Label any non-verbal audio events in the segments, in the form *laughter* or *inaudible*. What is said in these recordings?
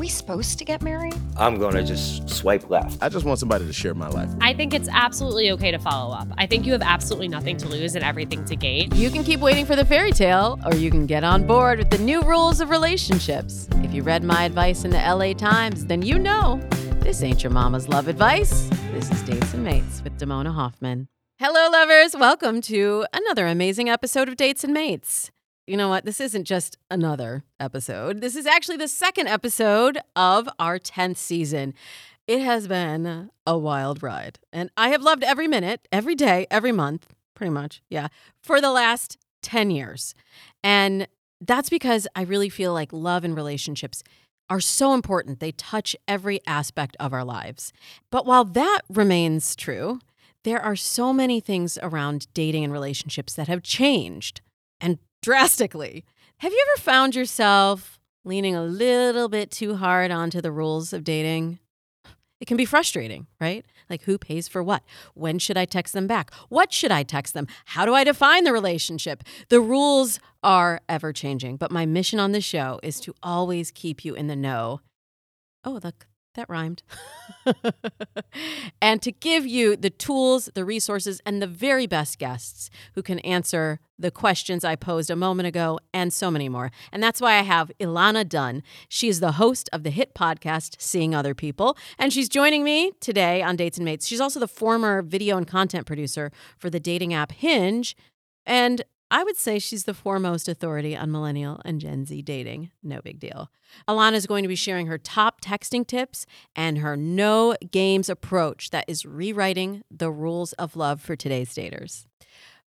Are we supposed to get married? I'm going to just swipe left. I just want somebody to share my life. I think it's absolutely okay to follow up. I think you have absolutely nothing to lose and everything to gain. You can keep waiting for the fairy tale, or you can get on board with the new rules of relationships. If you read my advice in the LA Times, then you know this ain't your mama's love advice. This is Dates and Mates with Damona Hoffman. Hello, lovers. Welcome to another amazing episode of Dates and Mates. You know what? This isn't just another episode. This is actually the second episode of our 10th season. It has been a wild ride, and I have loved every minute, every day, every month, pretty much, yeah, for the last 10 years. And that's because I really feel like love and relationships are so important. They touch every aspect of our lives. But while that remains true, there are so many things around dating and relationships that have changed drastically. Have you ever found yourself leaning a little bit too hard onto the rules of dating? It can be frustrating, right? Like, who pays for what? When should I text them back? What should I text them? How do I define the relationship? The rules are ever changing, but my mission on this show is to always keep you in the know. Oh, look, that rhymed. and to give you the tools, the resources, and the very best guests who can answer the questions I posed a moment ago and so many more. And that's why I have Ilana Dunn. She is the host of the hit podcast Seeing Other People, and she's joining me today on Dates and Mates. She's also the former video and content producer for the dating app Hinge. And I would say she's the foremost authority on millennial and Gen Z dating. No big deal. Ilana is going to be sharing her top texting tips and her no games approach that is rewriting the rules of love for today's daters.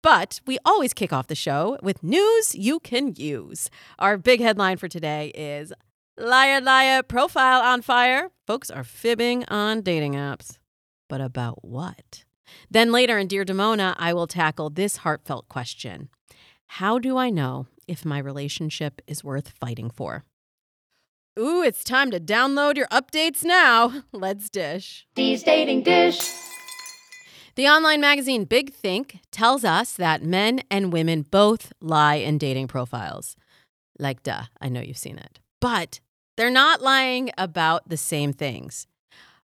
But we always kick off the show with news you can use. Our big headline for today is Liar, liar, profile on fire. Folks are fibbing on dating apps. But about what? Then later in Dear Damona, I will tackle this heartfelt question how do I know if my relationship is worth fighting for? Ooh, it's time to download your updates now. *laughs* Let's dish. D's dating dish. The online magazine Big Think tells us that men and women both lie in dating profiles. Like, duh, I know you've seen it. But they're not lying about the same things.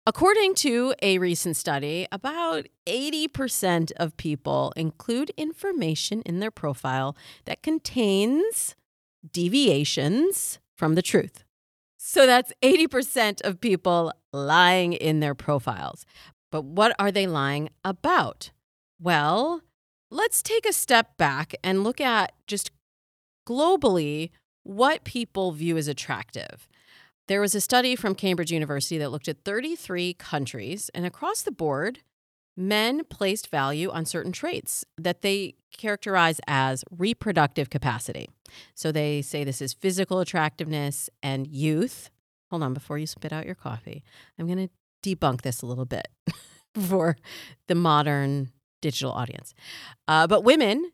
According to a recent study, about 80% of people include information in their profile that contains deviations from the truth. So that's 80% of people lying in their profiles. But what are they lying about? Well, let's take a step back and look at just globally what people view as attractive. There was a study from Cambridge University that looked at 33 countries, and across the board, men placed value on certain traits that they characterize as reproductive capacity. So they say this is physical attractiveness and youth. Hold on, before you spit out your coffee, I'm going to debunk this a little bit *laughs* for the modern digital audience. Uh, but women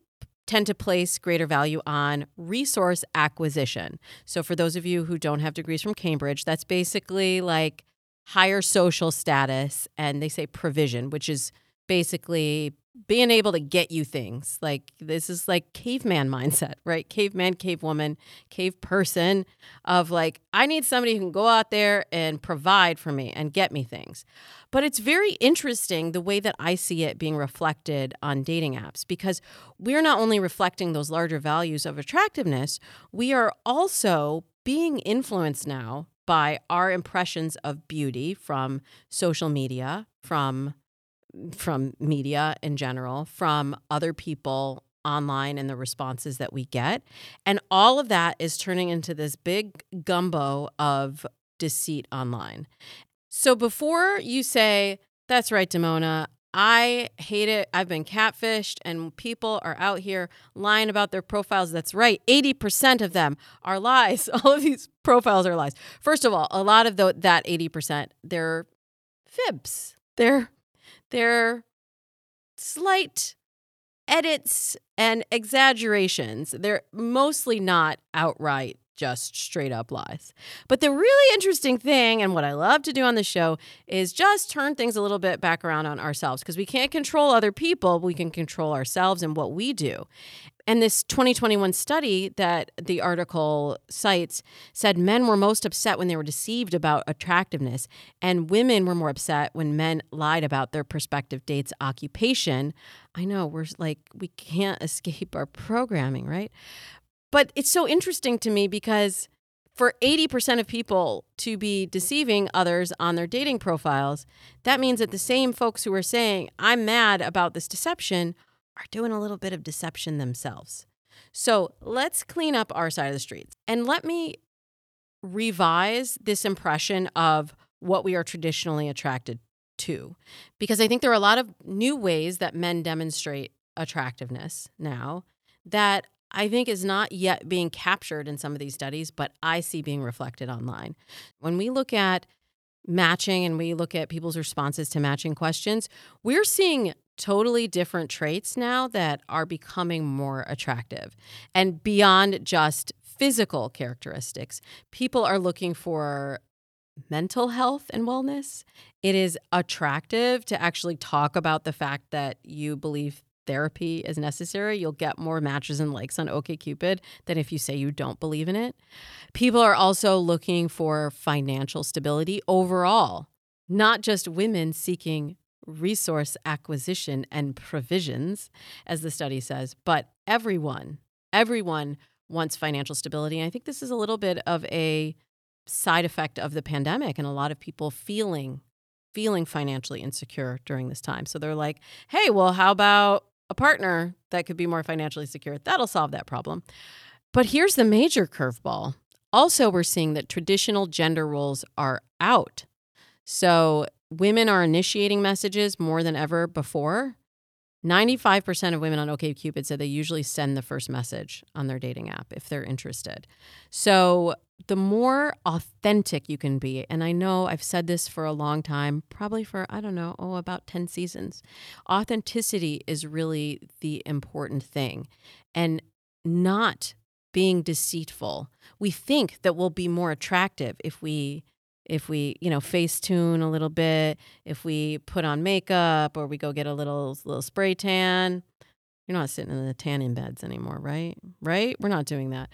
tend to place greater value on resource acquisition. So, for those of you who don't have degrees from Cambridge, that's basically like higher social status and they say provision, which is basically being able to get you things. Like this is like caveman *laughs* mindset, right? Caveman, cave woman, cave person of like, I need somebody who can go out there and provide for me and get me things. But it's very interesting the way that I see it being reflected on dating apps because we're not only reflecting those larger values of attractiveness, we are also being influenced now by our impressions of beauty from social media, from from media in general, from other people online and the responses that we get. And all of that is turning into this big gumbo of deceit online. So before you say, that's right, Damona, I hate it. I've been catfished, and people are out here lying about their profiles. That's right. 80% of them are lies. *laughs* All of these profiles are lies. First of all, a lot of the, that 80%, they're fibs. They're, they're slight edits and exaggerations. They're mostly not outright just straight up lies. But the really interesting thing, and what I love to do on the show, is just turn things a little bit back around on ourselves because we can't control other people, we can control ourselves and what we do. And this 2021 study that the article cites said men were most upset when they were deceived about attractiveness, and women were more upset when men lied about their prospective date's occupation. I know we're like, we can't *laughs* escape our programming, right? But it's so interesting to me because for 80% of people to be deceiving others on their dating profiles, that means that the same folks who are saying, I'm mad about this deception, are doing a little bit of deception themselves. So let's clean up our side of the streets and let me revise this impression of what we are traditionally attracted to. Because I think there are a lot of new ways that men demonstrate attractiveness now that I think is not yet being captured in some of these studies, but I see being reflected online. When we look at matching and we look at people's responses to matching questions, we're seeing totally different traits now that are becoming more attractive. And beyond just physical characteristics, people are looking for mental health and wellness. It is attractive to actually talk about the fact that you believe therapy is necessary, you'll get more matches and likes on OKCupid than if you say you don't believe in it. People are also looking for financial stability overall, not just women seeking resource acquisition and provisions, as the study says, but everyone, everyone wants financial stability. And I think this is a little bit of a side effect of the pandemic and a lot of people feeling feeling financially insecure during this time. So they're like, "Hey, well, how about a partner that could be more financially secure. That'll solve that problem. But here's the major curveball. Also, we're seeing that traditional gender roles are out. So, women are initiating messages more than ever before. 95% of women on OkCupid said they usually send the first message on their dating app if they're interested. So, the more authentic you can be, and I know I've said this for a long time, probably for, I don't know, oh, about 10 seasons. Authenticity is really the important thing and not being deceitful. We think that we'll be more attractive if we if we, you know, face tune a little bit, if we put on makeup or we go get a little little spray tan. You're not sitting in the tanning beds anymore, right? Right? We're not doing that.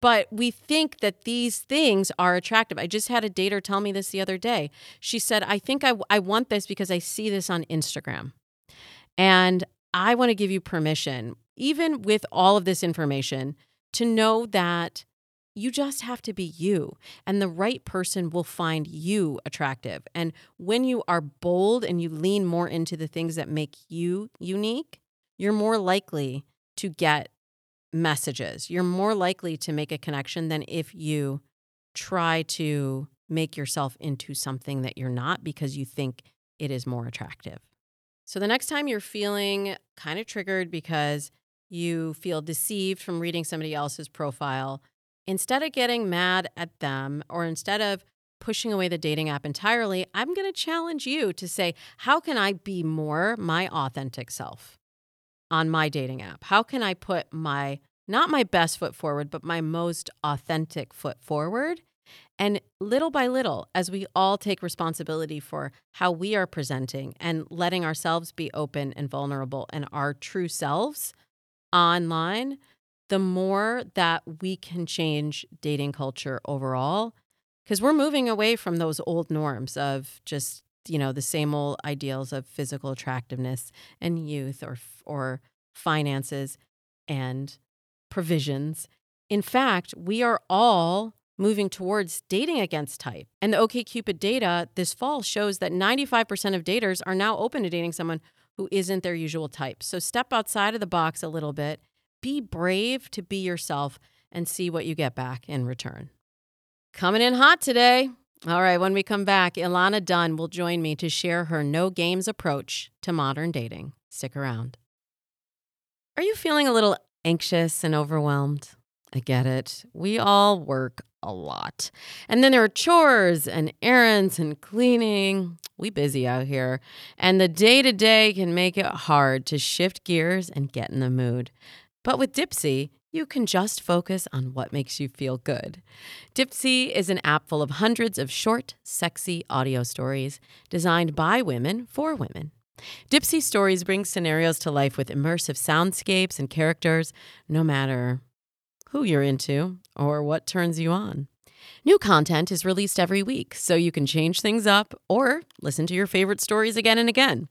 But we think that these things are attractive. I just had a dater tell me this the other day. She said, I think I, I want this because I see this on Instagram. And I want to give you permission, even with all of this information, to know that you just have to be you, and the right person will find you attractive. And when you are bold and you lean more into the things that make you unique, you're more likely to get messages. You're more likely to make a connection than if you try to make yourself into something that you're not because you think it is more attractive. So the next time you're feeling kind of triggered because you feel deceived from reading somebody else's profile, instead of getting mad at them or instead of pushing away the dating app entirely, I'm going to challenge you to say, how can I be more my authentic self on my dating app? How can I put my, not my best foot forward, but my most authentic foot forward? And little by little, as we all take responsibility for how we are presenting and letting ourselves be open and vulnerable and our true selves online, the more that we can change dating culture overall because we're moving away from those old norms of just you know the same old ideals of physical attractiveness and youth or or finances and provisions. In fact we are all moving towards dating against type. And the okcupid data this fall shows that 95% of daters are now open to dating someone who isn't their usual type. So step outside of the box a little bit be brave to be yourself and see what you get back in return. Coming in hot today, All right, when we come back, Ilana Dunn will join me to share her no games approach to modern dating. Stick around. Are you feeling a little anxious and overwhelmed? I get it. We all work a lot. And then there are chores and errands and cleaning. We busy out here. And the day to day can make it hard to shift gears and get in the mood. But with Dipsea, you can just focus on what makes you feel good. Dipsea is an app full of hundreds of short, sexy audio stories designed by women for women. Dipsea Stories bring scenarios to life with immersive soundscapes and characters, no matter who you're into or what turns you on. New content is released every week, so you can change things up or listen to your favorite stories again and again.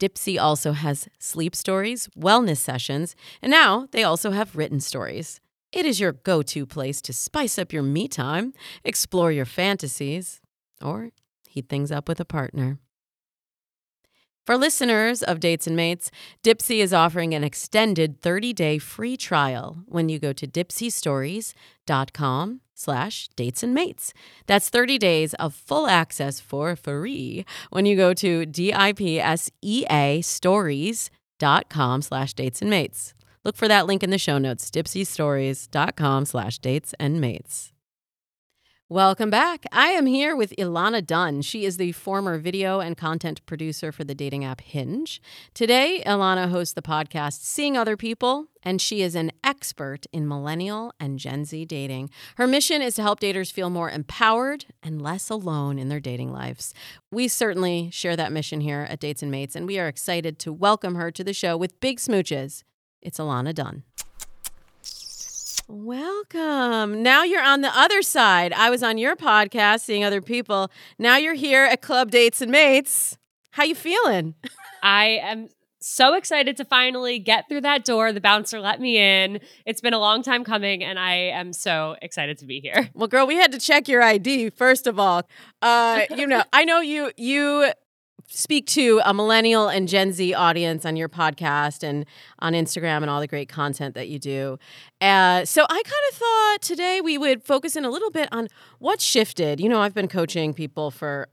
Dipsea also has sleep stories, wellness sessions, and now they also have written stories. It is your go to place to spice up your me time, explore your fantasies, or heat things up with a partner. For listeners of Dates and Mates, Dipsea is offering an extended 30-day free trial when you go to dipseastories.com slash dates and mates. That's 30 days of full access for free when you go to D-I-P-S-E-A stories.com slash dates and mates. Look for that link in the show notes, dipseastories.com slash dates and mates. Welcome back. I am here with Ilana Dunn. She is the former video and content producer for the dating app Hinge. Today, Ilana hosts the podcast Seeing Other People, and she is an expert in millennial and Gen Z dating. Her mission is to help daters feel more empowered and less alone in their dating lives. We certainly share that mission here at Dates and Mates, and we are excited to welcome her to the show with big smooches. It's Ilana Dunn. Welcome. Now you're on the other side. I was on your podcast seeing other people. Now you're here at Club Dates and Mates. How you feeling? I am so excited to finally get through that door. The bouncer let me in. It's been a long time coming, and I am so excited to be here. Well, girl, we had to check your ID first of all. Uh, you know, *laughs* I know you you speak to a millennial and Gen Z audience on your podcast and on Instagram and all the great content that you do. Uh, so I kind of thought today we would focus in a little bit on what shifted. You know, I've been coaching people for,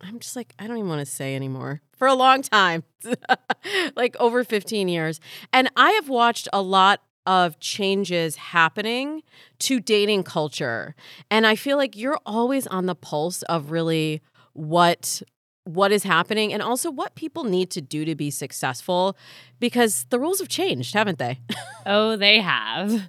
I'm just like, I don't even want to say anymore, for a long time, *laughs* like over 15 years. And I have watched a lot of changes happening to dating culture. And I feel like you're always on the pulse of really what what is happening and also what people need to do to be successful because the rules have changed, haven't they? *laughs* oh, they have.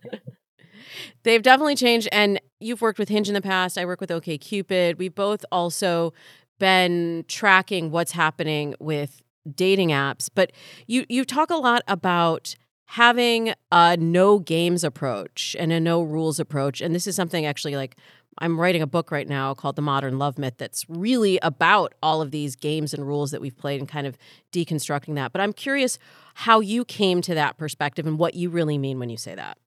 They've definitely changed and you've worked with Hinge in the past. I work with OkCupid. We've both also been tracking what's happening with dating apps, but you you talk a lot about having a no games approach and a no rules approach and this is something actually like I'm writing a book right now called The Modern Love Myth that's really about all of these games and rules that we've played and kind of deconstructing that. But I'm curious how you came to that perspective and what you really mean when you say that.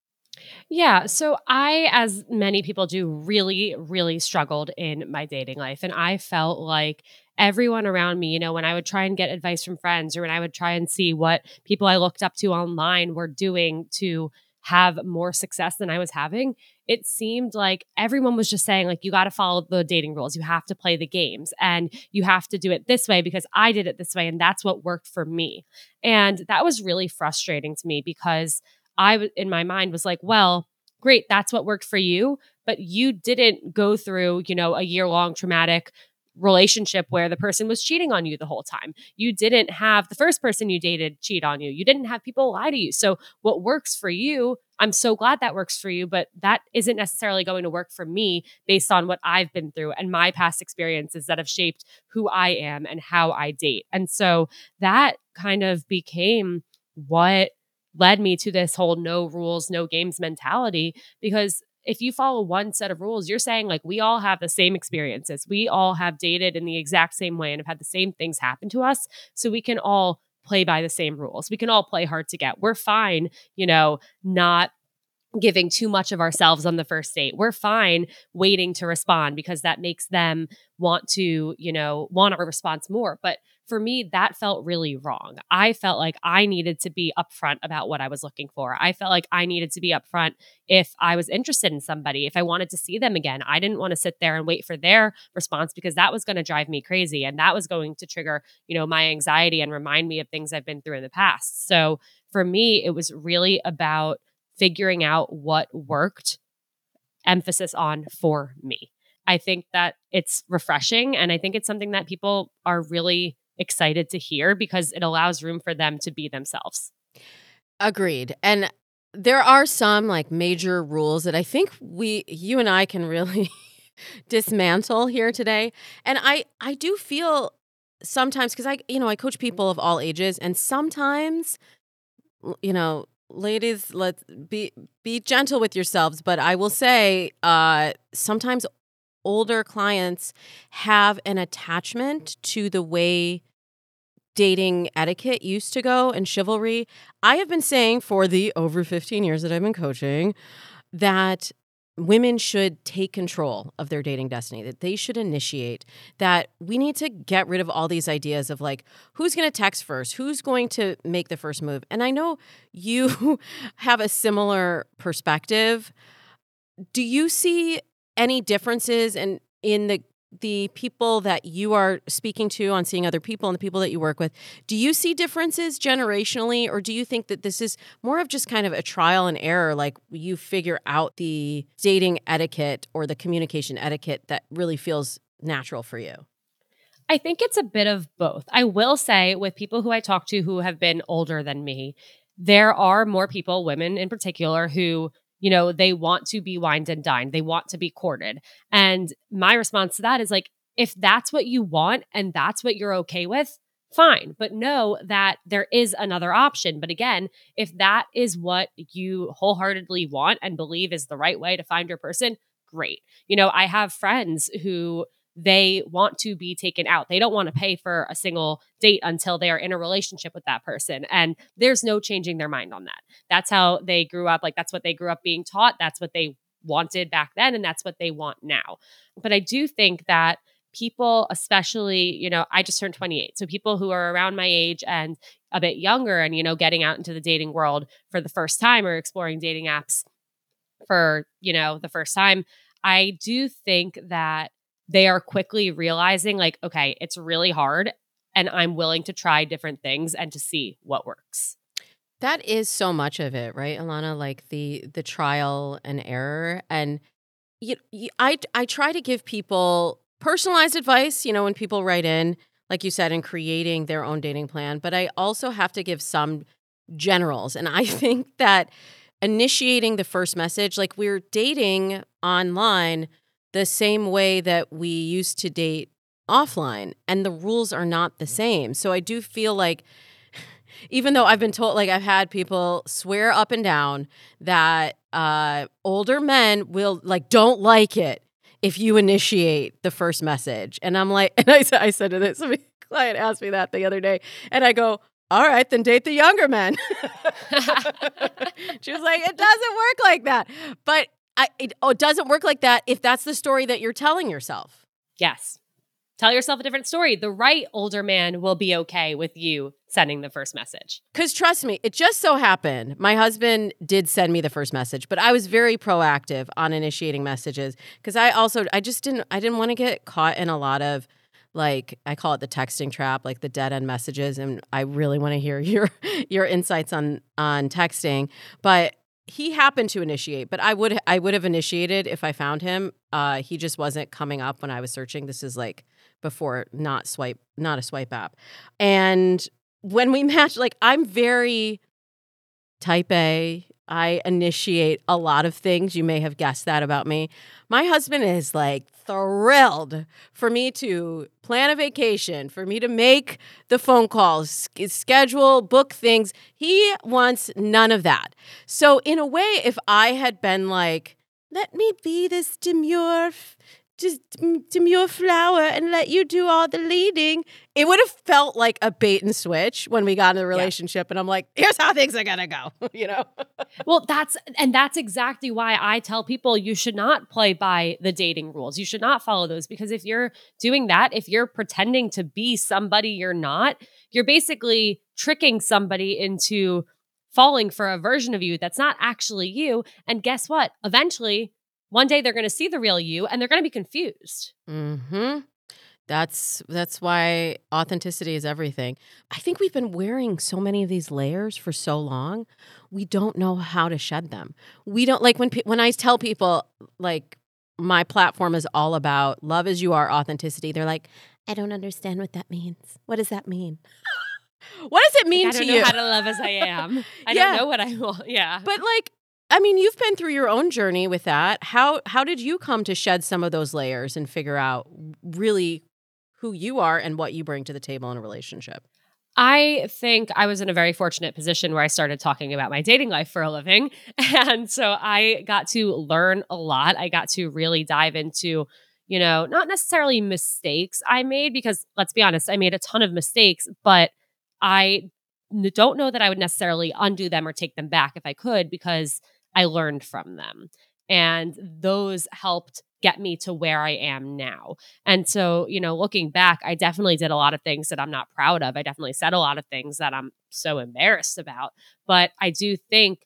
Yeah. So I, as many people do, really, really struggled in my dating life. And I felt like everyone around me, you know, when I would try and get advice from friends or when I would try and see what people I looked up to online were doing to have more success than I was having, it seemed like everyone was just saying, like, you got to follow the dating rules. You have to play the games and you have to do it this way because I did it this way. And that's what worked for me. And that was really frustrating to me because I, in my mind, was like, well, great, that's what worked for you. But you didn't go through, you know, a year long traumatic relationship where the person was cheating on you the whole time. You didn't have the first person you dated cheat on you. You didn't have people lie to you. So, what works for you, I'm so glad that works for you, but that isn't necessarily going to work for me based on what I've been through and my past experiences that have shaped who I am and how I date. And so, that kind of became what led me to this whole no rules, no games mentality because if you follow one set of rules, you're saying like we all have the same experiences. We all have dated in the exact same way and have had the same things happen to us. So we can all play by the same rules. We can all play hard to get. We're fine, you know, not giving too much of ourselves on the first date. We're fine waiting to respond because that makes them want to, you know, want a response more. But for me, that felt really wrong. I felt like I needed to be upfront about what I was looking for. I felt like I needed to be upfront if I was interested in somebody, if I wanted to see them again. I didn't want to sit there and wait for their response because that was going to drive me crazy and that was going to trigger, you know, my anxiety and remind me of things I've been through in the past. So for me, it was really about figuring out what worked, emphasis on for me. I think that it's refreshing and I think it's something that people are really excited to hear because it allows room for them to be themselves. Agreed. And there are some like major rules that I think we you and I can really *laughs* dismantle here today. And I I do feel sometimes cuz I you know, I coach people of all ages and sometimes you know, ladies let's be be gentle with yourselves, but I will say uh sometimes older clients have an attachment to the way dating etiquette used to go and chivalry. I have been saying for the over 15 years that I've been coaching that women should take control of their dating destiny, that they should initiate, that we need to get rid of all these ideas of like, who's going to text first? Who's going to make the first move? And I know you *laughs* have a similar perspective. Do you see any differences in in the the people that you are speaking to on seeing other people and the people that you work with do you see differences generationally or do you think that this is more of just kind of a trial and error like you figure out the dating etiquette or the communication etiquette that really feels natural for you I think it's a bit of both. I will say, with people who I talk to who have been older than me, there are more people, women in particular, who you know, they want to be wined and dined, they want to be courted. And my response to that is like, if that's what you want and that's what you're okay with, fine. But know that there is another option. But again, if that is what you wholeheartedly want and believe is the right way to find your person, great. You know, I have friends who they want to be taken out. They don't want to pay for a single date until they are in a relationship with that person. And there's no changing their mind on that. That's how they grew up. Like, that's what they grew up being taught. That's what they wanted back then. And that's what they want now. But I do think that people, especially, you know, I just turned 28. So people who are around my age and a bit younger and, you know, getting out into the dating world for the first time or exploring dating apps for, you know, the first time, I do think that they are quickly realizing, like, okay, it's really hard and I'm willing to try different things and to see what works. That is so much of it, right, Ilana? Like the the trial and error, and you, you, I I try to give people personalized advice. You know, when people write in, like you said, in creating their own dating plan, but I also have to give some generals, and I *laughs* think that initiating the first message, like we're dating online the same way that we used to date offline and the rules are not the same. So I do feel like *laughs* even though I've been told like I've had people swear up and down that uh older men will like don't like it if you initiate the first message. And I'm like *laughs* and I, I said to this *laughs* client asked me that the other day and I go all right, then date the younger men. she was like, it doesn't work like that. But I, it, oh, it doesn't work like that if that's the story that you're telling yourself. Yes. Tell yourself a different story. The right older man will be okay with you sending the first message. Because trust me, it just so happened my husband did send me the first message, but I was very proactive on initiating messages because I also I just didn't I didn't want to get caught in a lot of like I call it the texting trap, like the dead end messages, and I really want to hear *laughs* your your insights on on texting. But he happened to initiate, but I would I would have initiated if I found him. Uh, he just wasn't coming up when I was searching. This is like before not swipe not a swipe app, and when we *laughs* matched, like I'm very type A. I initiate a lot of things. You may have guessed that about me. My husband is like thrilled for me to plan a vacation, for me to make the phone calls, schedule, book things. He wants none of that. So, in a way, if I had been like, let me be this demure just demure flower and let you do all the leading. It would have felt like a bait and switch when we got into the relationship. Yeah. And I'm like, here's how things are going to go, *laughs* you know? well, that's, and that's exactly why I tell people you should not play by the dating rules. You should not follow those because if you're doing that, if you're pretending to be somebody you're not, you're basically tricking somebody into falling for a version of you that's not actually you. And guess what? Eventually, one day they're going to see the real you and they're going to be confused. Hmm. That's that's why authenticity is everything. I think we've been wearing so many of these layers for so long, we don't know how to shed them. We don't like when when I tell people like my platform is all about love as you are authenticity. They're like, I don't understand what that means. What does that mean? *laughs* what does it mean like, to you? I don't know how to love as I am. *laughs* I yeah. don't know what I *laughs* want. Yeah. But like I mean, you've been through your own journey with that. How how did you come to shed some of those layers and figure out really who you are and what you bring to the table in a relationship? I think I was in a very fortunate position where I started talking about my dating life for a living. *laughs* And so I got to learn a lot. I got to really dive into, you know, not necessarily mistakes I made, because let's be honest, I made a ton of mistakes, but I don't know that I would necessarily undo them or take them back if I could, because I learned from them. And those helped get me to where I am now. And so, you know, looking back, I definitely did a lot of things that I'm not proud of. I definitely said a lot of things that I'm so embarrassed about. But I do think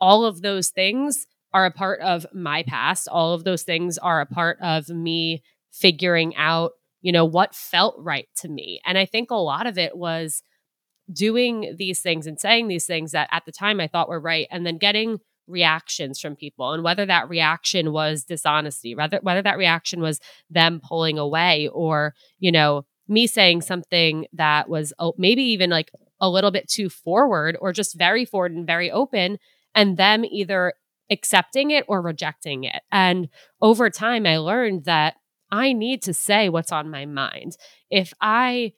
all of those things are a part of my past. All of those things are a part of me figuring out, you know, what felt right to me. And I think a lot of it was doing these things and saying these things that at the time I thought were right and then getting reactions from people and whether that reaction was dishonesty whether whether that reaction was them pulling away or you know me saying something that was oh, maybe even like a little bit too forward or just very forward and very open and them either accepting it or rejecting it. And over time i learned that i need to say what's on my mind. If i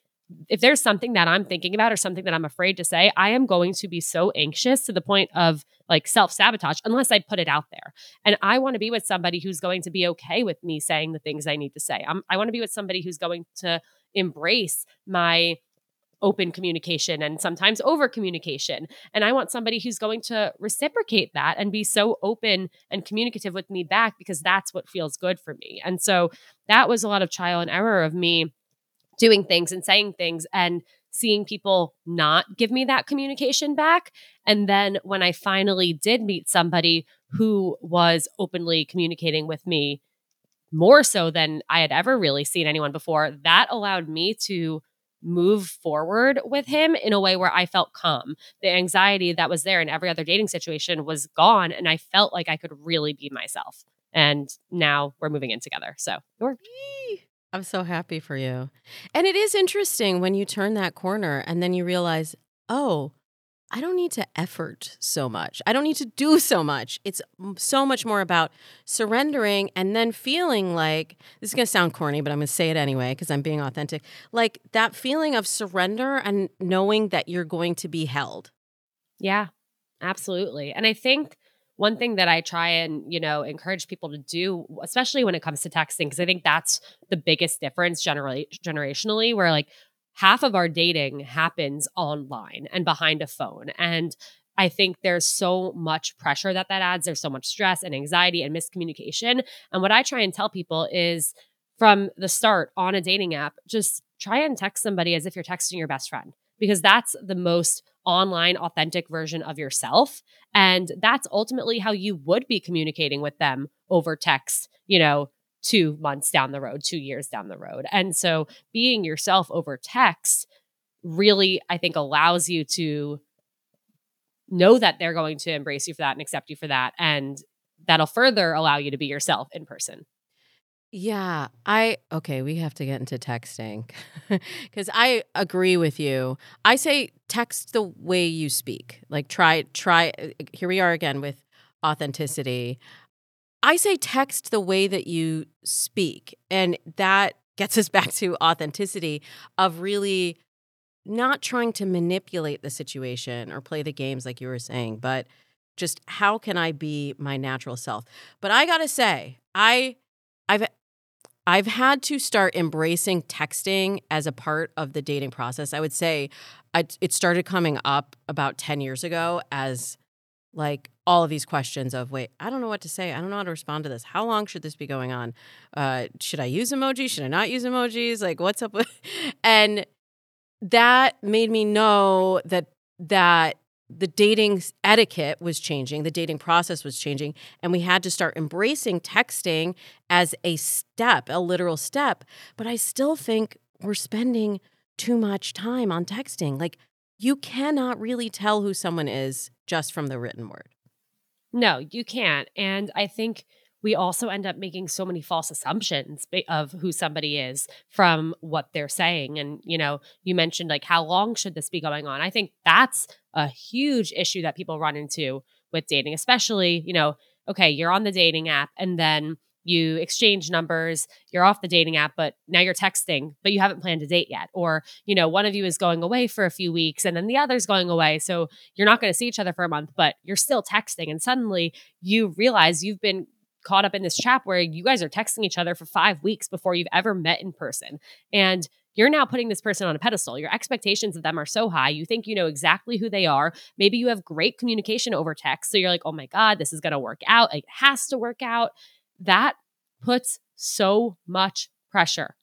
if there's something that I'm thinking about or something that I'm afraid to say, I am going to be so anxious to the point of like self sabotage unless I put it out there. And I want to be with somebody who's going to be okay with me saying the things I need to say. I'm, I want to be with somebody who's going to embrace my open communication and sometimes over communication. And I want somebody who's going to reciprocate that and be so open and communicative with me back because that's what feels good for me. And so that was a lot of trial and error of me doing things and saying things and seeing people not give me that communication back. And then when I finally did meet somebody who was openly communicating with me more so than I had ever really seen anyone before, that allowed me to move forward with him in a way where I felt calm. The anxiety that was there in every other dating situation was gone, and I felt like I could really be myself. And now we're moving in together. So, I'm so happy for you. And it is interesting when you turn that corner and then you realize, oh, I don't need to effort so much. I don't need to do so much. It's so much more about surrendering and then feeling like this is going to sound corny, but I'm going to say it anyway because I'm being authentic. Like that feeling of surrender and knowing that you're going to be held. Yeah, absolutely. And I think one thing that I try and, you know, encourage people to do, especially when it comes to texting, because I think that's the biggest difference generally generationally, where like half of our dating happens online and behind a phone. And I think there's so much pressure that that adds. There's so much stress and anxiety and miscommunication. And what I try and tell people is from the start on a dating app, just try and text somebody as if you're texting your best friend because that's the most online authentic version of yourself. And that's ultimately how you would be communicating with them over text you know 2 months down the road 2 years down the road. And so being yourself over text really i think allows you to know that they're going to embrace you for that and accept you for that. And that'll further allow you to be yourself in person yeah, I okay, we have to get into texting *laughs* cuz I agree with you. I say text the way you speak. Like try try uh, here we are again with authenticity. I say text the way that you speak and that gets us *laughs* back to authenticity of really not trying to manipulate the situation or play the games like you were saying, but just how can I be my natural self? But I got to say, I I've I've had to start embracing texting as a part of the dating process. I would say I, it started coming up about 10 years ago as like all of these questions of wait i don't know what to say. I don't know how to respond to this. How long should this be going on? Uh, should i use emojis? Should i not use emojis? Like what's up with *laughs* and that made me know that that the dating etiquette was changing, the dating process was changing, and we had to start embracing texting as a step, a literal step. But I still think we're spending too much time on texting. Like, you cannot really tell who someone is just from the written word. No, you can't. And I think we also end up making so many false assumptions of who somebody is from what they're saying. And, you know, you mentioned like, how long should this be going on? I think that's a huge issue that people run into with dating, especially, you know, okay, you're on the dating app and then you exchange numbers, you're off the dating app, but now you're texting, but you haven't planned a date yet. Or, you know, one of you is going away for a few weeks and then the other's going away. So you're not going to see each other for a month, but you're still texting. And suddenly you realize you've been caught up in this trap where you guys are texting each other for five weeks before you've ever met in person. And you're now putting this person on a pedestal. Your expectations of them are so high. You think you know exactly who they are. Maybe you have great communication over text. So you're like, oh my God, this is going to work out. It has to work out. That puts so much pressure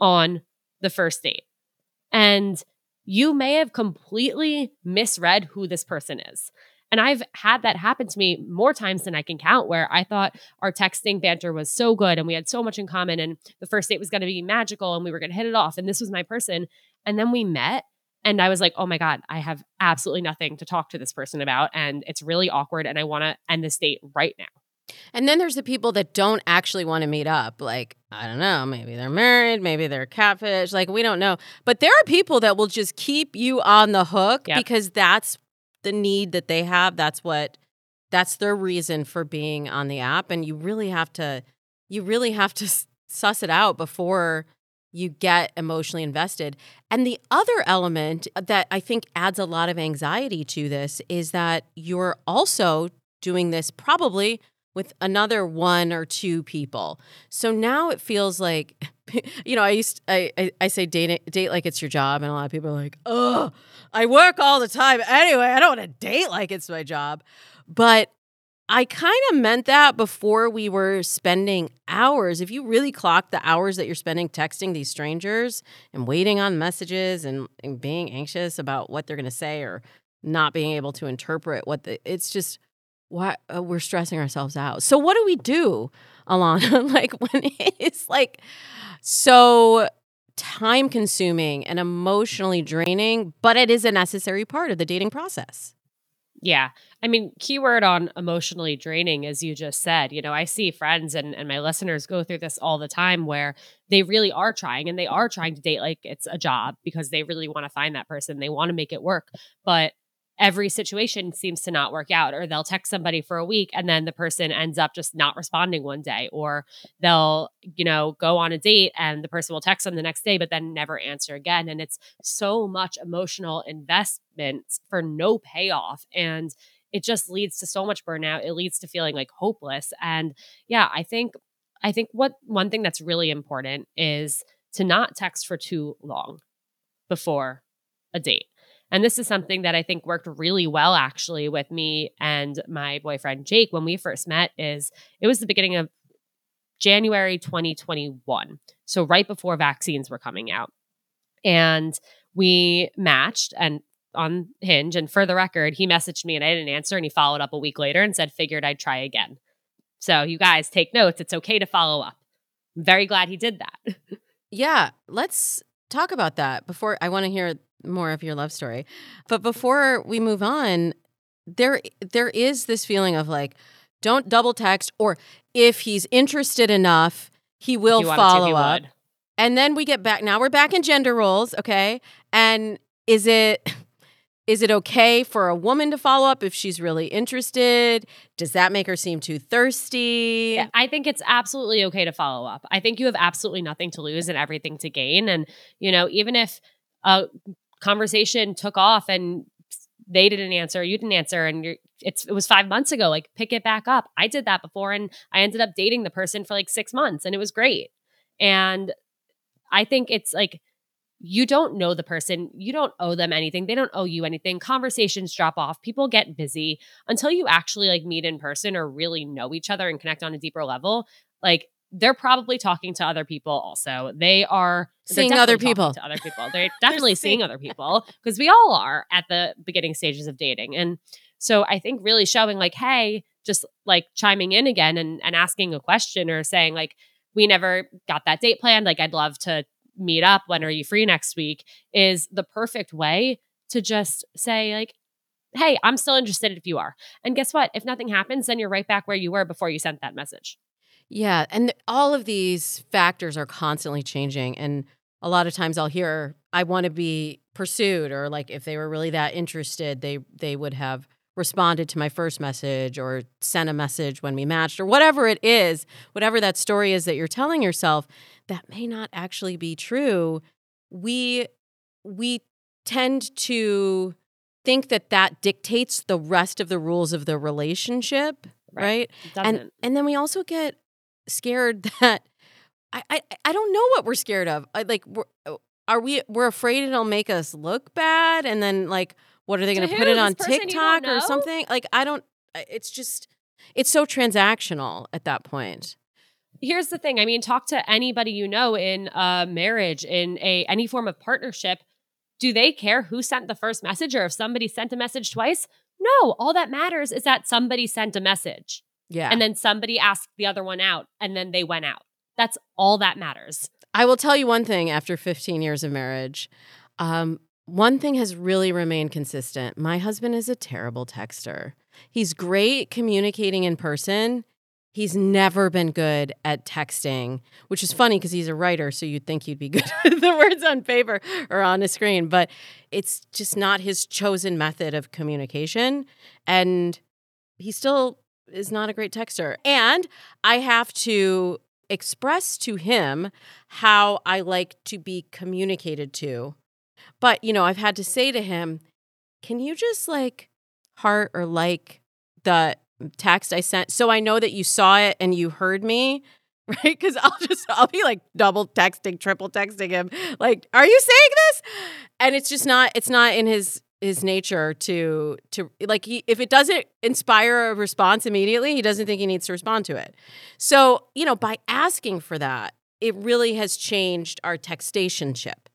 on the first date. And you may have completely misread who this person is. And I've had that happen to me more times than I can count where I thought our texting banter was so good and we had so much in common and the first date was going to be magical and we were going to hit it off and this was my person. And then we met and I was like, oh my God, I have absolutely nothing to talk to this person about. And it's really awkward. And I want to end this date right now. And then there's the people that don't actually want to meet up. Like, I don't know, maybe they're married, maybe they're catfish, like we don't know. But there are people that will just keep you on the hook yep. because that's the need that they have. That's what that's their reason for being on the app and you really have to you really have to suss it out before you get emotionally invested. And the other element uh, that I think adds a lot of anxiety to this is that you're also doing this probably with another one or two people. So now it feels like, *laughs* you know, I used I, I, I say date date like it's your job, and a lot of people are like, oh, I work all the time anyway. I don't want to date like it's my job, but I kind of meant that before we were spending hours. If you really clock the hours that you're spending texting these strangers and waiting on messages and, and being anxious about what they're going to say or not being able to interpret what the, it's just why uh, we're stressing ourselves out. So what do we do, Ilana? *laughs* like when it's like so time consuming and emotionally draining, but it is a necessary part of the dating process. Yeah. I mean, keyword on emotionally draining, as you just said. You know, I see friends and, and my listeners go through this all the time where they really are trying and they are trying to date like it's a job because they really want to find that person. They want to make it work. But every situation seems to not work out or they'll text somebody for a week and then the person ends up just not responding one day or they'll you know go on a date and the person will text them the next day but then never answer again. And it's so much emotional investment for no payoff and it just leads to so much burnout. It leads to feeling like hopeless. And yeah i think i think what one thing that's really important is to not text for too long before a date and this is something that I think worked really well actually with me and my boyfriend Jake when we first met is it was the beginning of January 2021. So right before vaccines were coming out. And we matched and on Hinge and for the record, he messaged me and I didn't answer and he followed up a week later and said figured I'd try again. So you guys take notes, it's okay to follow up. I'm very glad he did that. *laughs* yeah, let's talk about that before I want to hear more of your love story. But before we move on, there there is this feeling of like don't double text or if he's interested enough, he will follow up. Would. And then we get back now we're back in gender roles, okay? And is it is it okay for a woman to follow up if she's really interested? Does that make her seem too thirsty? Yeah, I think it's absolutely okay to follow up. I think you have absolutely nothing to lose and everything to gain. And, you know, even if a conversation took off and they didn't answer, you didn't answer, and you're it's it was five months ago. Like pick it back up. I did that before, and I ended up dating the person for like six months, and it was great. And I think it's like you don't know the person, you don't owe them anything, they don't owe you anything. Conversations drop off, people get busy until you actually like meet in person or really know each other and connect on a deeper level. Like they're probably talking to other people also. They are *laughs* seeing other people. To other people. They're definitely seeing other people because we all are at the beginning stages of dating. And so I think really showing like, hey, just like chiming in again and, and asking a question or saying like, we never got that date planned. Like, I'd love to meet up. When are you free next week? Is the perfect way to just say, like, hey, I'm still interested if you are. And guess what? If nothing happens, then you're right back where you were before you sent that message. Yeah. And all of these factors are constantly changing. And a lot of times I'll hear, I want to be pursued, or like if they were really that interested, they they would have responded to my first message or sent a message when we matched or whatever it is, whatever that story is that you're telling yourself, that may not actually be true. We we tend to think that that dictates the rest of the rules of the relationship, right? right? And and then we also get scared *laughs* that I, I I don't know what we're scared of. I, like we're, oh, are we we're afraid it'll make us look bad and then like what are they going to put it on TikTok or something? Like I don't it's just it's so transactional at that point. Here's the thing. I mean, talk to anybody you know in a marriage, in a any form of partnership. Do they care who sent the first message or if somebody sent a message twice? No, all that matters is that somebody sent a message. Yeah. And then somebody asked the other one out and then they went out. That's all that matters. I will tell you one thing after 15 years of marriage. Um, one thing has really remained consistent. My husband is a terrible texter. He's great communicating in person. He's never been good at texting, which is funny because he's a writer, so you'd think he'd be *laughs* good at the words on paper or on a screen, but it's just not his chosen method of communication. And he still is not a great texter. And I have to express to him how I like to be communicated to but, you know, I've had to say to him, can you just like heart or like the text I sent so I know that you saw it and you heard me? *laughs* Right? Because I'll just, I'll be like double texting, triple texting him, like, are you saying this? And it's just not, it's not in his, his nature to to like he, if it doesn't inspire a response immediately he doesn't think he needs to respond to it so you know by asking for that it really has changed our textationship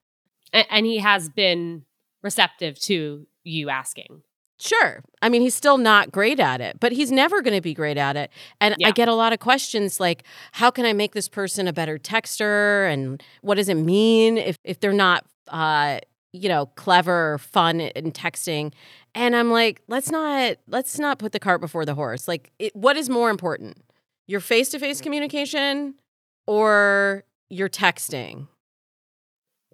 and and he has been receptive to you asking. Sure. I mean, he's still not great at it, but he's never going to be great at it. And yeah. I get a lot of questions like, how can I make this person a better texter? And what does it mean if, if they're not, uh, you know, clever fun in texting? And I'm like, let's not, let's not put the cart before the horse. Like, it, what is more important? Your face to face communication or your texting?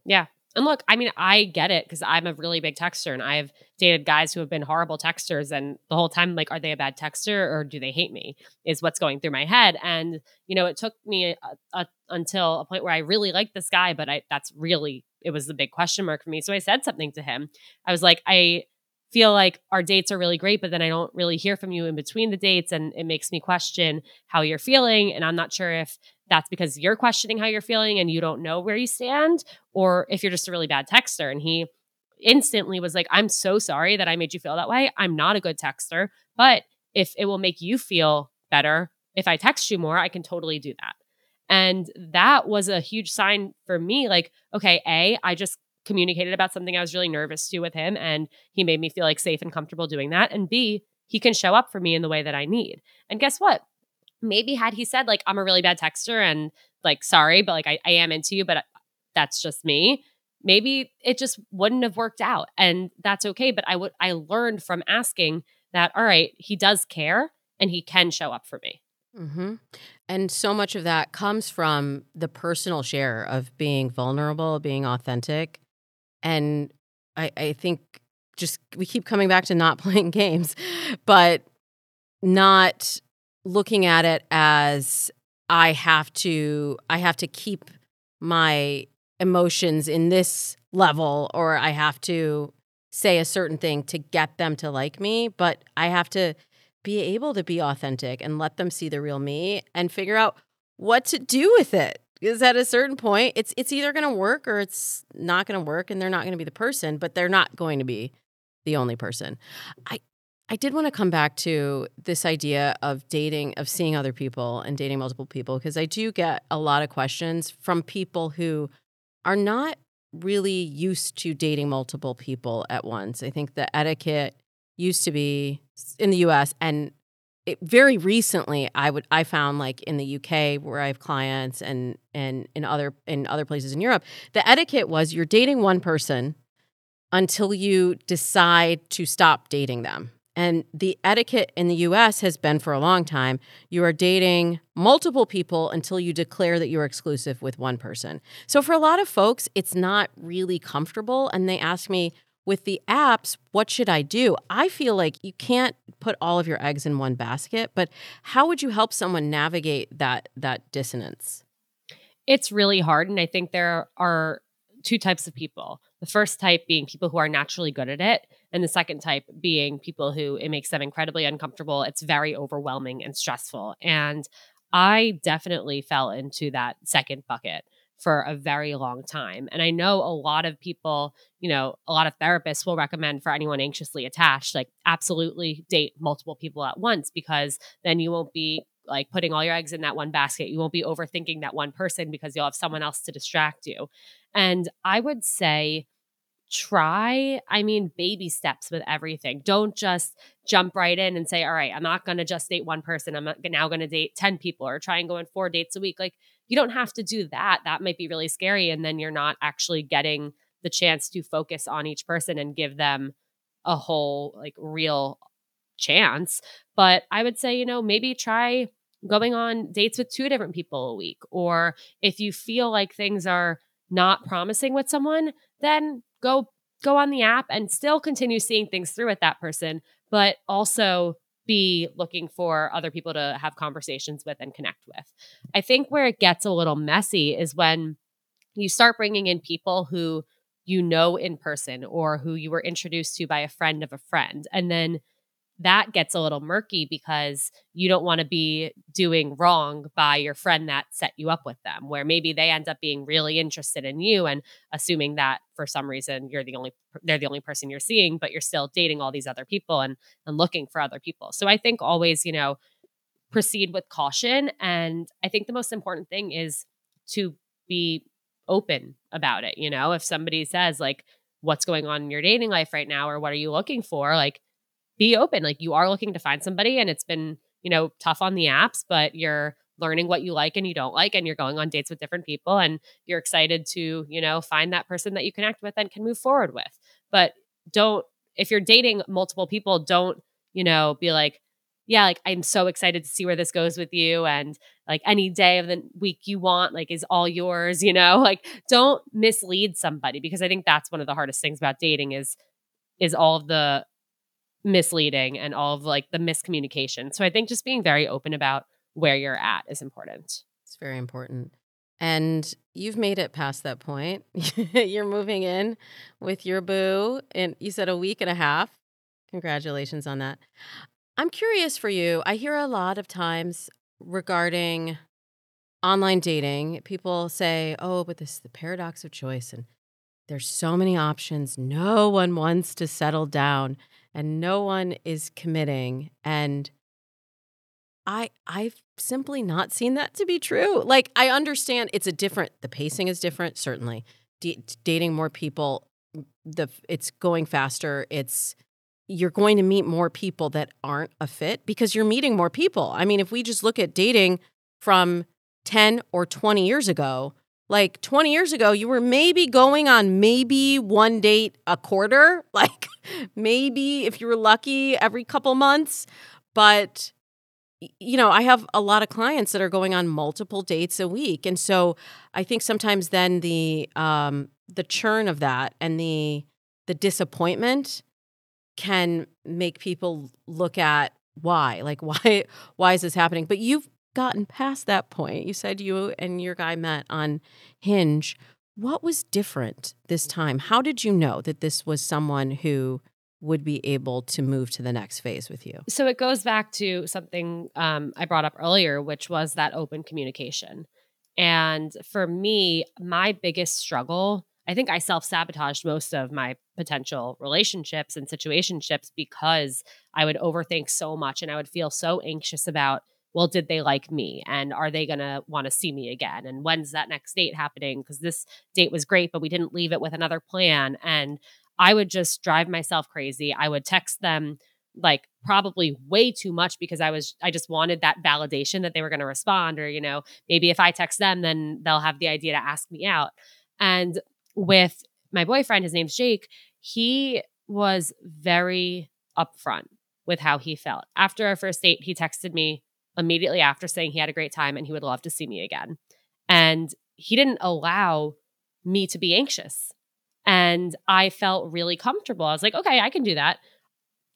Yeah. And look, I mean, I get it because I'm a really big texter and I've dated guys who have been horrible texters. And the whole time, like, are they a bad texter or do they hate me? Is what's going through my head. And, you know, it took me a, a, until a point where I really liked this guy, but I, that's really, it was the big question mark for me. So I said something to him. I was like, I, feel like our dates are really great, but then I don't really hear from you in between the dates. And it makes me question how you're feeling. And I'm not sure if that's because you're questioning how you're feeling and you don't know where you stand, or if you're just a really bad texter. And he instantly was like, I'm so sorry that I made you feel that way. I'm not a good texter, but if it will make you feel better, if I text you more, I can totally do that. And that was a huge sign for me like, okay, A, I just communicated about something I was really nervous to with him, and he made me feel like safe and comfortable doing that. And B, he can show up for me in the way that I need. And guess what? Maybe had he said, like, I'm a really bad texter and like, sorry, but like, I, I am into you, but uh, that's just me. Maybe it just wouldn't have worked out. And that's okay. But I would, I learned from asking that, all right, he does care and he can show up for me. Mm-hmm. And so much of that comes from the personal share of being vulnerable, being authentic, and I, I think just we keep coming back to not *laughs* playing games, but not looking at it as I have to I have to keep my emotions in this level or I have to say a certain thing to get them to like me, but I have to be able to be authentic and let them see the real me and figure out what to do with it because at a certain point, it's it's either going to work or it's not going to work, and they're not going to be the person, but they're not going to be the only person. I I did want to come back to this idea of dating, of seeing other people and dating multiple people, because I do get a lot of questions from people who are not really used to dating multiple people at once. I think the etiquette used to be in the US and it, very recently I would I found like in the UK where I have clients and and in other in other places in Europe the etiquette was you're dating one person until you decide to stop dating them and the etiquette in the US has been for a long time you are dating multiple people until you declare that you're exclusive with one person. So for a lot of folks, it's not really comfortable. And they ask me, with the apps, what should I do? I feel like you can't put all of your eggs in one basket, but how would you help someone navigate that that dissonance? It's really hard and I think there are two types of people. The first type being people who are naturally good at it, and the second type being people who it makes them incredibly uncomfortable. It's very overwhelming and stressful. And I definitely fell into that second bucket for a very long time. And I know a lot of people, you know, a lot of therapists will recommend for anyone anxiously attached, like absolutely date multiple people at once because then you won't be like putting all your eggs in that one basket. You won't be overthinking that one person because you'll have someone else to distract you. And I would say, try, I mean, baby steps with everything. Don't just jump right in and say, all right, I'm not going to just date one person. I'm now going to date 10 people or try and go on four dates a week. Like, you don't have to do that. That might be really scary. And then you're not actually getting the chance to focus on each person and give them a whole, like, real chance. But I would say, you know, maybe try going on dates with two different people a week. Or if you feel like things are not promising with someone, then go go on the app and still continue seeing things through with that person, but also be looking for other people to have conversations with and connect with. I think where it gets a little messy is when you start bringing in people who you know in person or who you were introduced to by a friend of a friend. And then that gets a little murky because you don't want to be doing wrong by your friend that set you up with them where maybe they end up being really interested in you and assuming that for some reason you're the only they're the only person you're seeing but you're still dating all these other people and and looking for other people. So i think always you know proceed with caution and i think the most important thing is to be open about it you know? If somebody says like what's going on in your dating life right now or what are you looking for? like be open. Like you are looking to find somebody and it's been, you know, tough on the apps, but you're learning what you like and you don't like and you're going on dates with different people and you're excited to, you know, find that person that you connect with and can move forward with. But don't if you're dating multiple people, don't, you know, be like, yeah, like I'm so excited to see where this goes with you and like any day of the week you want like is all yours, you know? *laughs* Like don't mislead somebody because I think that's one of the hardest things about dating is is all of the misleading and all of like the miscommunication. So I think just being very open about where you're at is important. It's very important. And you've made it past that point. *laughs* you're moving in with your boo and you said a week and a half. Congratulations on that. I'm curious for you. I hear a lot of times regarding online dating, people say, "Oh, but this is the paradox of choice and there's so many options. No one wants to settle down and no one is committing and I I've simply not seen that to be true. Like I understand it's a different the pacing is different certainly. D- dating more people the it's going faster. It's you're going to meet more people that aren't a fit because you're meeting more people. I mean, if we just look at dating from 10 or 20 years ago, like 20 years ago, you were maybe going on maybe one date a quarter, *laughs* like maybe if you were lucky every couple months. But, you know, I have a lot of clients that are going on multiple dates a week. And so I think sometimes then the, um, the churn of that and the, the disappointment can make people look at why like *laughs* why why is this happening but you've gotten past that point. You said you and your guy met on Hinge. What was different this time? How did you know that this was someone who would be able to move to the next phase with you? So it goes back to something um, I brought up earlier, which was that open communication. And for me, my biggest struggle, I think I self sabotaged most of my potential relationships and situationships because I would overthink so much and I would feel so anxious about, well, did they like me? And are they going to want to see me again? And when's that next date happening? Because this date was great, but we didn't leave it with another plan. And I would just drive myself crazy. I would text them like probably way too much because I was I just wanted that validation that they were going to respond or you know maybe if I text them then they'll have the idea to ask me out. And with my boyfriend his name's Jake, he was very upfront with how he felt. After our first date, he texted me immediately after saying he had a great time and he would love to see me again. And he didn't allow me to be anxious. And I felt really comfortable. I was like, okay, I can do that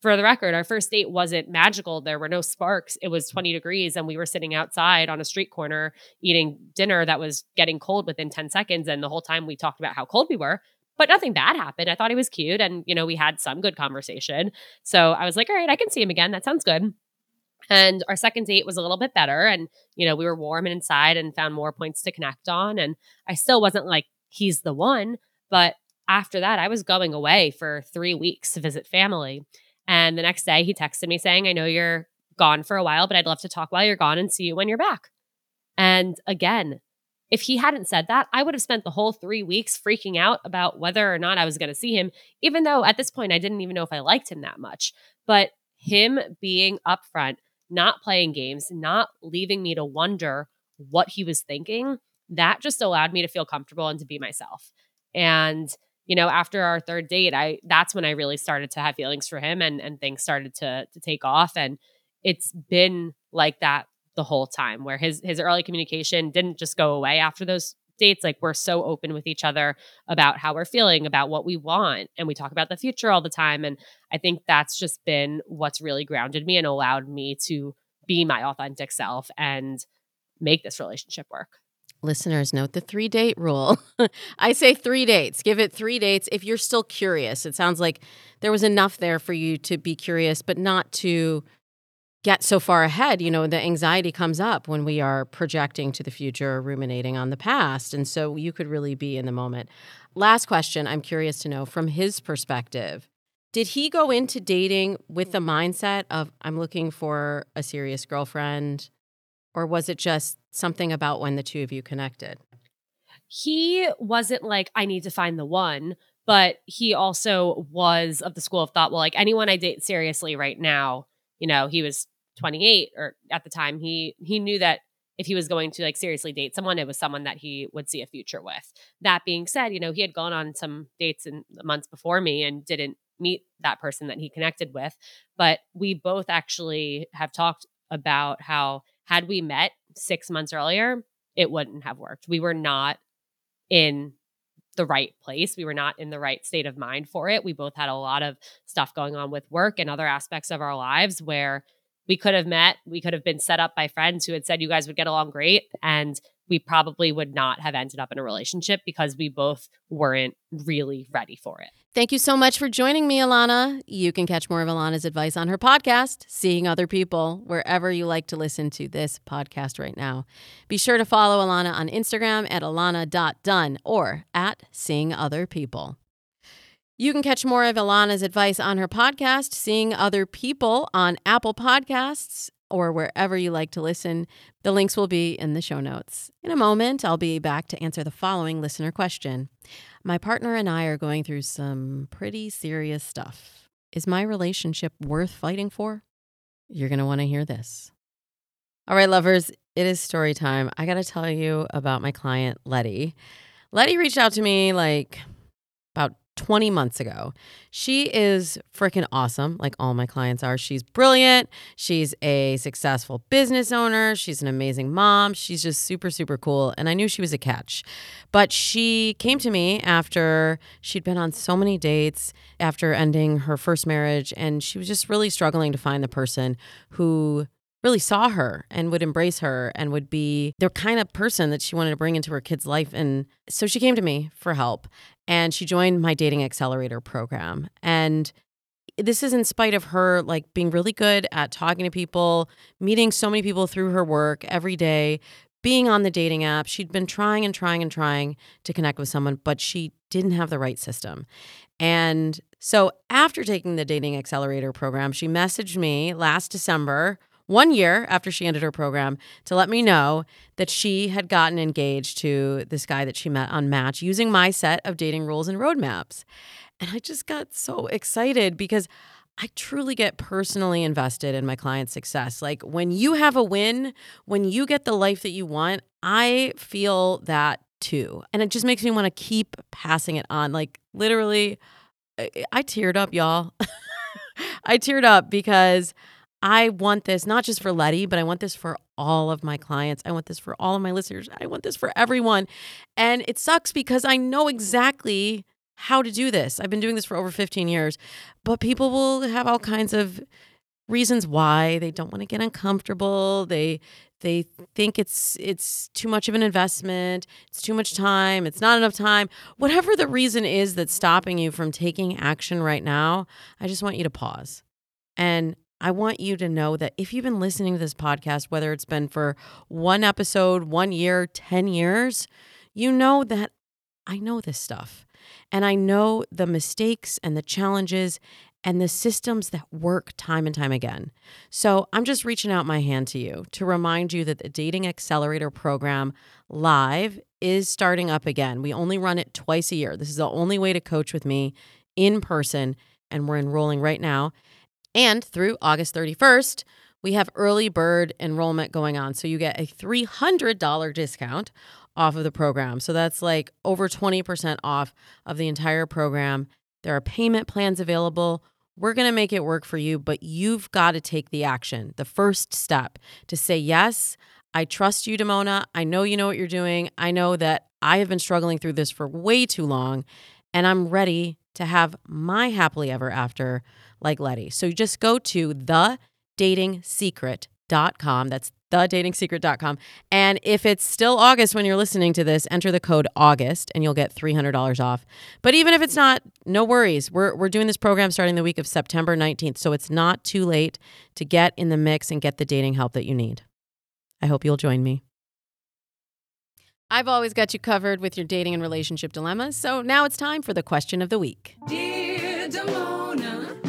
for the record, our first date wasn't magical. There were no sparks. It was 20 degrees, and we were sitting outside on a street corner eating dinner that was getting cold within 10 seconds. And the whole time we talked about how cold we were, but nothing bad happened. I thought he was cute, and you know, we had some good conversation. So I was like, all right, I can see him again. That sounds good. And our second date was a little bit better. And, you know, we were warm and inside and found more points to connect on. And I still wasn't like, he's the one. But after that, I was going away for three weeks to visit family. And the next day he texted me saying, I know you're gone for a while, but I'd love to talk while you're gone and see you when you're back. And again, if he hadn't said that, I would have spent the whole three weeks freaking out about whether or not I was going to see him, even though at this point I didn't even know if I liked him that much. But him being upfront, not playing games, not leaving me to wonder what he was thinking, that just allowed me to feel comfortable and to be myself. And you know, after our third date, I that's when I really started to have feelings for him and and things started to to take off and it's been like that the whole time where his his early communication didn't just go away after those dates like we're so open with each other about how we're feeling about what we want and we talk about the future all the time and i think that's just been what's really grounded me and allowed me to be my authentic self and make this relationship work Listeners, note the three date rule. *laughs* I say three dates. Give it three dates if you're still curious. It sounds like there was enough there for you to be curious, but not to get so far ahead. You know, the anxiety comes up when we are projecting to the future or ruminating on the past. And so you could really be in the moment. Last question I'm curious to know from his perspective did he go into dating with the mindset of, I'm looking for a serious girlfriend? Or was it just something about when the two of you connected? He wasn't like, I need to find the one, but he also was of the school of thought, well, like anyone I date seriously right now, you know, he was 28 or at the time, he he knew that if he was going to like seriously date someone, it was someone that he would see a future with. That being said, you know, he had gone on some dates in months before me and didn't meet that person that he connected with. But we both actually have talked about how had we met six months earlier, it wouldn't have worked. We were not in the right place. We were not in the right state of mind for it. We both had a lot of stuff going on with work and other aspects of our lives where we could have met, we could have been set up by friends who had said you guys would get along great. And we probably would not have ended up in a relationship because we both weren't really ready for it. Thank you so much for joining me, Ilana. You can catch more of Ilana's advice on her podcast, Seeing Other People, wherever you like to listen to this podcast right now. Be sure to follow Ilana on Instagram at ilana.dunn or at Seeing Other People. You can catch more of Ilana's advice on her podcast, Seeing Other People, on Apple Podcasts or wherever you like to listen. The links will be in the show notes. In a moment, I'll be back to answer the following listener question. My partner and I are going through some pretty serious stuff. Is my relationship worth fighting for? You're going to want to hear this. All right, lovers, it is story time. I got to tell you about my client, Letty. Letty reached out to me like 20 months ago. She is freaking awesome, like all my clients are. She's brilliant. She's a successful business owner. She's an amazing mom. She's just super, super cool. And I knew she was a catch. But she came to me after she'd been on so many dates after ending her first marriage. And she was just really struggling to find the person who really saw her and would embrace her and would be the kind of person that she wanted to bring into her kid's life. And so she came to me for help and she joined my dating accelerator program. And this is in spite of her like being really good at talking to people, meeting so many people through her work every day, being on the dating app. She'd been trying and trying and trying to connect with someone, but she didn't have the right system. And so after taking the dating accelerator program, she messaged me last December, one year after she ended her program, to let me know that she had gotten engaged to this guy that she met on Match using my set of dating rules and roadmaps. And I just got so excited because I truly get personally invested in my client's success. Like when you have a win, when you get the life that you want, I feel that too. And it just makes me want to keep passing it on. Like literally, I, I teared up, y'all. *laughs* I teared up because I want this not just for Letty, but I want this for all of my clients. I want this for all of my listeners. I want this for everyone. And it sucks because I know exactly how to do this. I've been doing this for over 15 years, but people will have all kinds of reasons why they don't want to get uncomfortable. They they think it's it's too much of an investment, it's too much time, it's not enough time. Whatever the reason is that's stopping you from taking action right now, I just want you to pause. And I want you to know that if you've been listening to this podcast, whether it's been for one episode, one year, 10 years, you know that I know this stuff. And I know the mistakes and the challenges and the systems that work time and time again. So I'm just reaching out my hand to you to remind you that the Dating Accelerator program live is starting up again. We only run it twice a year. This is the only way to coach with me in person, and we're enrolling right now. And through August 31st, we have early bird enrollment going on. So you get a $300 discount off of the program. So that's like over 20% off of the entire program. There are payment plans available. We're going to make it work for you, but you've got to take the action, the first step to say, Yes, I trust you, Damona. I know you know what you're doing. I know that I have been struggling through this for way too long, and I'm ready to have my happily ever after like Letty. So you just go to thedatingsecret.com. That's thedatingsecret.com. And if it's still August when you're listening to this, enter the code August and you'll get $300 off. But even if it's not, no worries. We're, we're doing this program starting the week of September 19th. So it's not too late to get in the mix and get the dating help that you need. I hope you'll join me. I've always got you covered with your dating and relationship dilemmas. So now it's time for the question of the week. Dear Damona.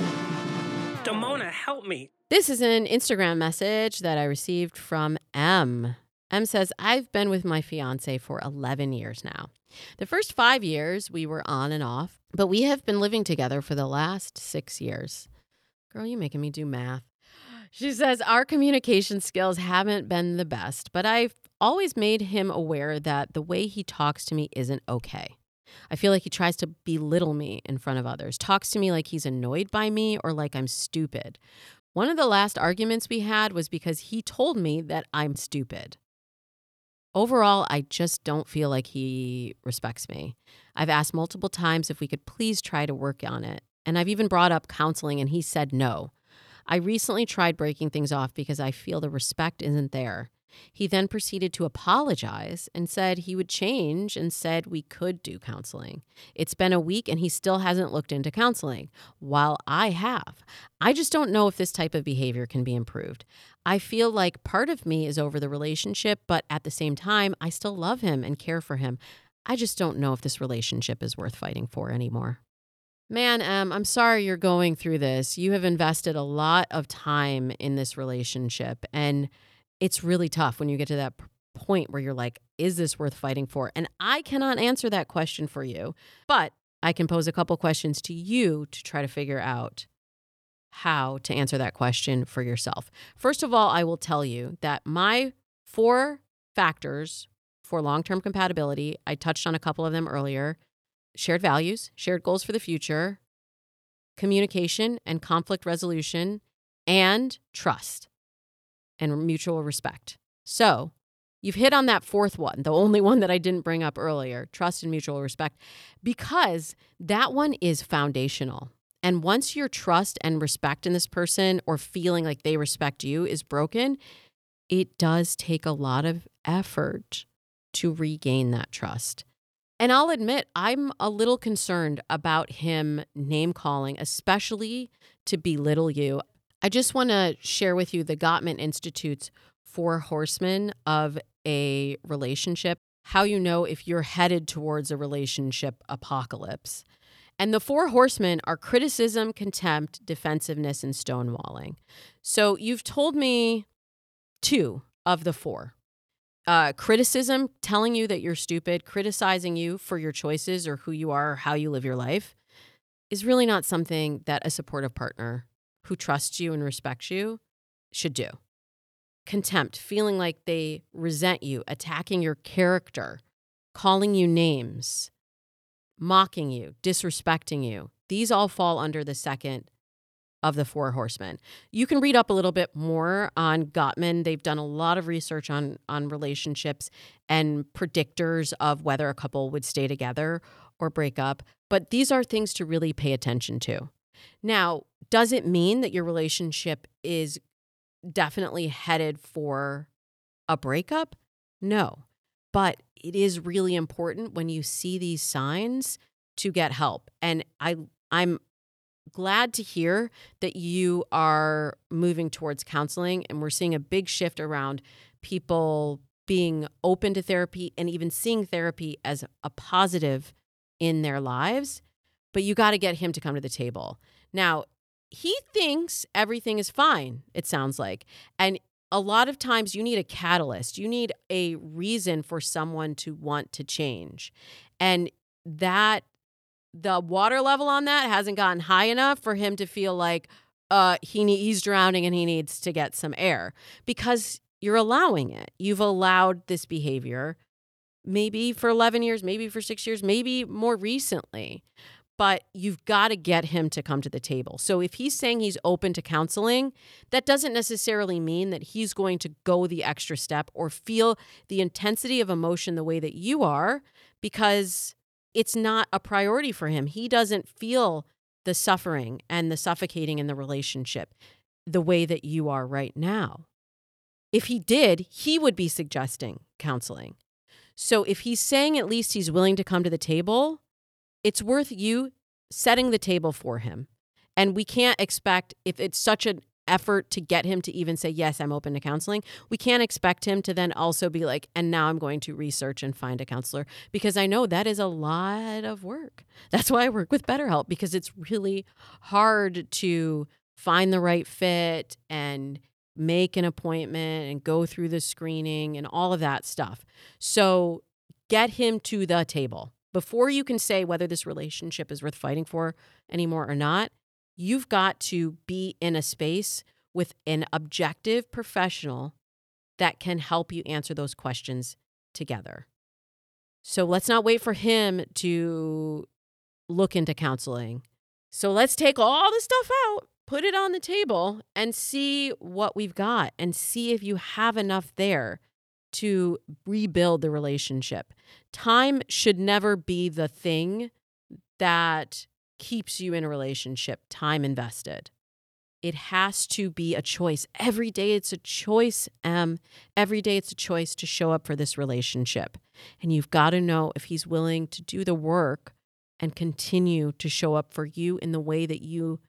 Damona, help me. This is an Instagram message that I received from M. M says, I've been with my fiance for 11 years now. The first five years we were on and off, but we have been living together for the last six years. Girl, you're making me do math. She says, Our communication skills haven't been the best, but I've always made him aware that the way he talks to me isn't okay. I feel like he tries to belittle me in front of others, talks to me like he's annoyed by me or like I'm stupid. One of the last arguments we had was because he told me that I'm stupid. Overall, I just don't feel like he respects me. I've asked multiple times if we could please try to work on it, and I've even brought up counseling, and he said no. I recently tried breaking things off because I feel the respect isn't there. He then proceeded to apologize and said he would change and said we could do counseling. It's been a week and he still hasn't looked into counseling, while I have. I just don't know if this type of behavior can be improved. I feel like part of me is over the relationship, but at the same time, I still love him and care for him. I just don't know if this relationship is worth fighting for anymore. Man, um, I'm sorry you're going through this. You have invested a lot of time in this relationship, and it's really tough when you get to that point where you're like, is this worth fighting for? And I cannot answer that question for you, but I can pose a couple questions to you to try to figure out how to answer that question for yourself. First of all, I will tell you that my four factors for long term compatibility, I touched on a couple of them earlier shared values, shared goals for the future, communication and conflict resolution, and trust and mutual respect. So, you've hit on that fourth one, the only one that I didn't bring up earlier trust and mutual respect, because that one is foundational. And once your trust and respect in this person or feeling like they respect you is broken, it does take a lot of effort to regain that trust. And I'll admit, I'm a little concerned about him name calling, especially to belittle you. I just want to share with you the Gottman Institute's four horsemen of a relationship, how you know if you're headed towards a relationship apocalypse. And the four horsemen are criticism, contempt, defensiveness, and stonewalling. So you've told me two of the four. Uh, criticism, telling you that you're stupid, criticizing you for your choices or who you are or how you live your life, is really not something that a supportive partner who trusts you and respects you should do. Contempt, feeling like they resent you, attacking your character, calling you names, mocking you, disrespecting you. These all fall under the second of the four horsemen. You can read up a little bit more on Gottman. They've done a lot of research on on relationships and predictors of whether a couple would stay together or break up, but these are things to really pay attention to. Now, does it mean that your relationship is definitely headed for a breakup? No. But it is really important when you see these signs to get help. And I I'm glad to hear that you are moving towards counseling and we're seeing a big shift around people being open to therapy and even seeing therapy as a positive in their lives. But you got to get him to come to the table. Now, he thinks everything is fine, it sounds like. And a lot of times you need a catalyst. You need a reason for someone to want to change. And that the water level on that hasn't gotten high enough for him to feel like uh he he's drowning and he needs to get some air because you're allowing it. You've allowed this behavior maybe for 11 years, maybe for 6 years, maybe more recently but you've got to get him to come to the table. So if he's saying he's open to counseling, that doesn't necessarily mean that he's going to go the extra step or feel the intensity of emotion the way that you are because it's not a priority for him. He doesn't feel the suffering and the suffocating in the relationship the way that you are right now. If he did, he would be suggesting counseling. So if he's saying at least he's willing to come to the table, it's worth you setting the table for him. And we can't expect, if it's such an effort to get him to even say, Yes, I'm open to counseling, we can't expect him to then also be like, And now I'm going to research and find a counselor because I know that is a lot of work. That's why I work with BetterHelp because it's really hard to find the right fit and make an appointment and go through the screening and all of that stuff. So get him to the table before you can say whether this relationship is worth fighting for anymore or not, you've got to be in a space with an objective professional that can help you answer those questions together. So let's not wait for him to look into counseling. So let's take all the stuff out, put it on the table, and see what we've got and see if you have enough there to rebuild the relationship. Time should never be the thing that keeps you in a relationship, time invested. It has to be a choice. Every day it's a choice, M. Every day it's a choice to show up for this relationship. And you've got to know if he's willing to do the work and continue to show up for you in the way that you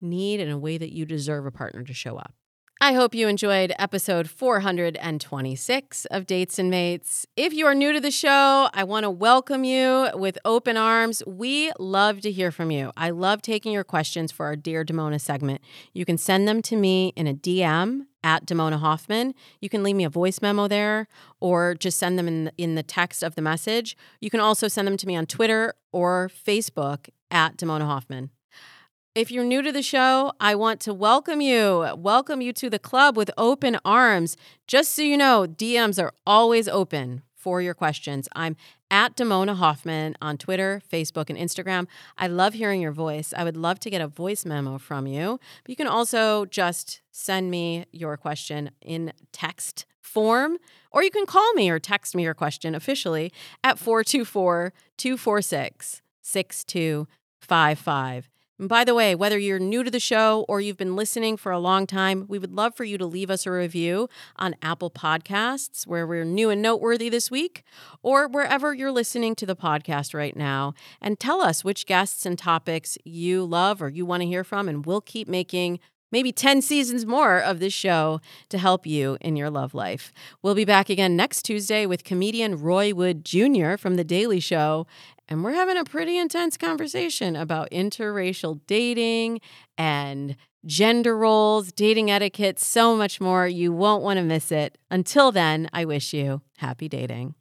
need and a way that you deserve a partner to show up. I hope you enjoyed episode 426 of Dates and Mates. If you are new to the show, I want to welcome you with open arms. We love to hear from you. I love taking your questions for our Dear Damona segment. You can send them to me in a DM at Damona Hoffman. You can leave me a voice memo there or just send them in, in the text of the message. You can also send them to me on Twitter or Facebook at Damona Hoffman. If you're new to the show, I want to welcome you. Welcome you to the club with open arms. Just so you know, DMs are always open for your questions. I'm at Damona Hoffman on Twitter, Facebook, and Instagram. I love hearing your voice. I would love to get a voice memo from you. But you can also just send me your question in text form, or you can call me or text me your question officially at 424 246 6255. And by the way, whether you're new to the show or you've been listening for a long time, we would love for you to leave us a review on Apple Podcasts, where we're new and noteworthy this week, or wherever you're listening to the podcast right now. And tell us which guests and topics you love or you want to hear from, and we'll keep making maybe 10 seasons more of this show to help you in your love life. We'll be back again next Tuesday with comedian Roy Wood Jr. from The Daily Show. And we're having a pretty intense conversation about interracial dating and gender roles, dating etiquette, so much more. You won't want to miss it. Until then, I wish you happy dating.